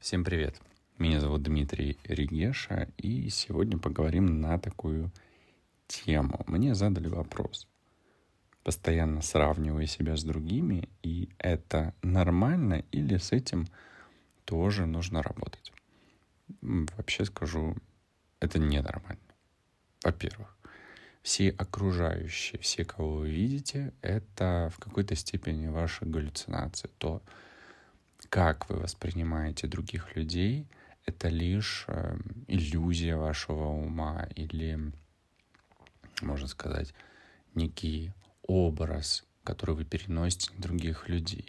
Всем привет! Меня зовут Дмитрий Ригеша, и сегодня поговорим на такую тему. Мне задали вопрос. Постоянно сравнивая себя с другими, и это нормально или с этим тоже нужно работать? Вообще скажу, это ненормально. Во-первых, все окружающие, все, кого вы видите, это в какой-то степени ваши галлюцинации. То, как вы воспринимаете других людей, это лишь э, иллюзия вашего ума или, можно сказать, некий образ, который вы переносите на других людей.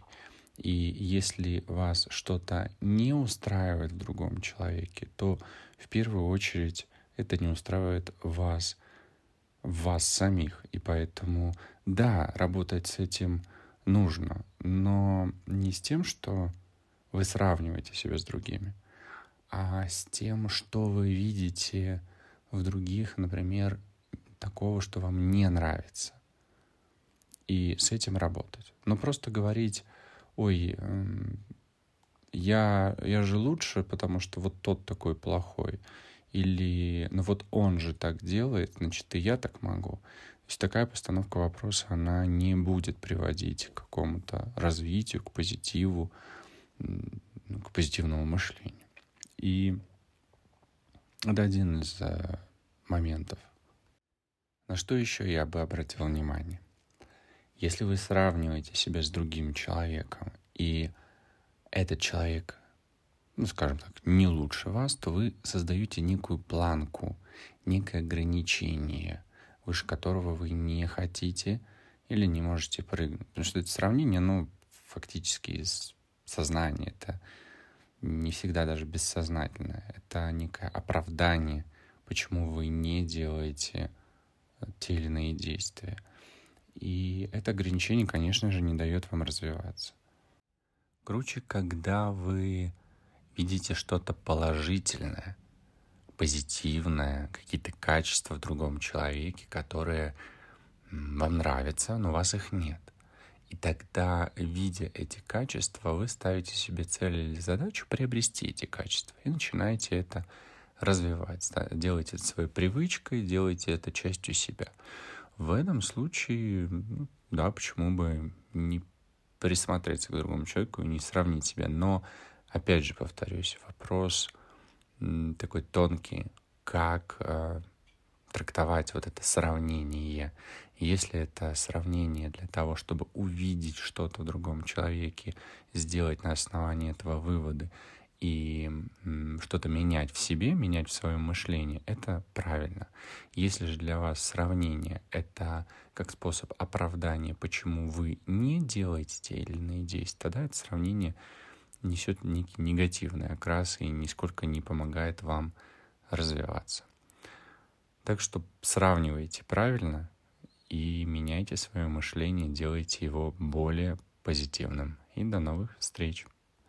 И если вас что-то не устраивает в другом человеке, то в первую очередь это не устраивает вас, вас самих. И поэтому, да, работать с этим нужно, но не с тем, что вы сравниваете себя с другими, а с тем, что вы видите в других, например, такого, что вам не нравится. И с этим работать. Но просто говорить, ой, эм, я, я же лучше, потому что вот тот такой плохой. Или, ну вот он же так делает, значит, и я так могу. То есть такая постановка вопроса, она не будет приводить к какому-то развитию, к позитиву, к позитивному мышлению. И это один из э, моментов. На что еще я бы обратил внимание? Если вы сравниваете себя с другим человеком, и этот человек, ну, скажем так, не лучше вас, то вы создаете некую планку, некое ограничение, выше которого вы не хотите или не можете прыгнуть. Потому что это сравнение, ну, фактически из сознание, это не всегда даже бессознательное, это некое оправдание, почему вы не делаете э, те или иные действия. И это ограничение, конечно же, не дает вам развиваться. Круче, когда вы видите что-то положительное, позитивное, какие-то качества в другом человеке, которые вам нравятся, но у вас их нет. И тогда, видя эти качества, вы ставите себе цель или задачу приобрести эти качества и начинаете это развивать. Делайте это своей привычкой, делайте это частью себя. В этом случае, ну, да, почему бы не присмотреться к другому человеку и не сравнить себя. Но, опять же, повторюсь, вопрос такой тонкий, как э, трактовать вот это сравнение. Если это сравнение для того, чтобы увидеть что-то в другом человеке, сделать на основании этого выводы и что-то менять в себе, менять в своем мышлении, это правильно. Если же для вас сравнение — это как способ оправдания, почему вы не делаете те или иные действия, тогда это сравнение несет некий негативный окрас и нисколько не помогает вам развиваться. Так что сравнивайте правильно и меняйте свое мышление, делайте его более позитивным. И до новых встреч!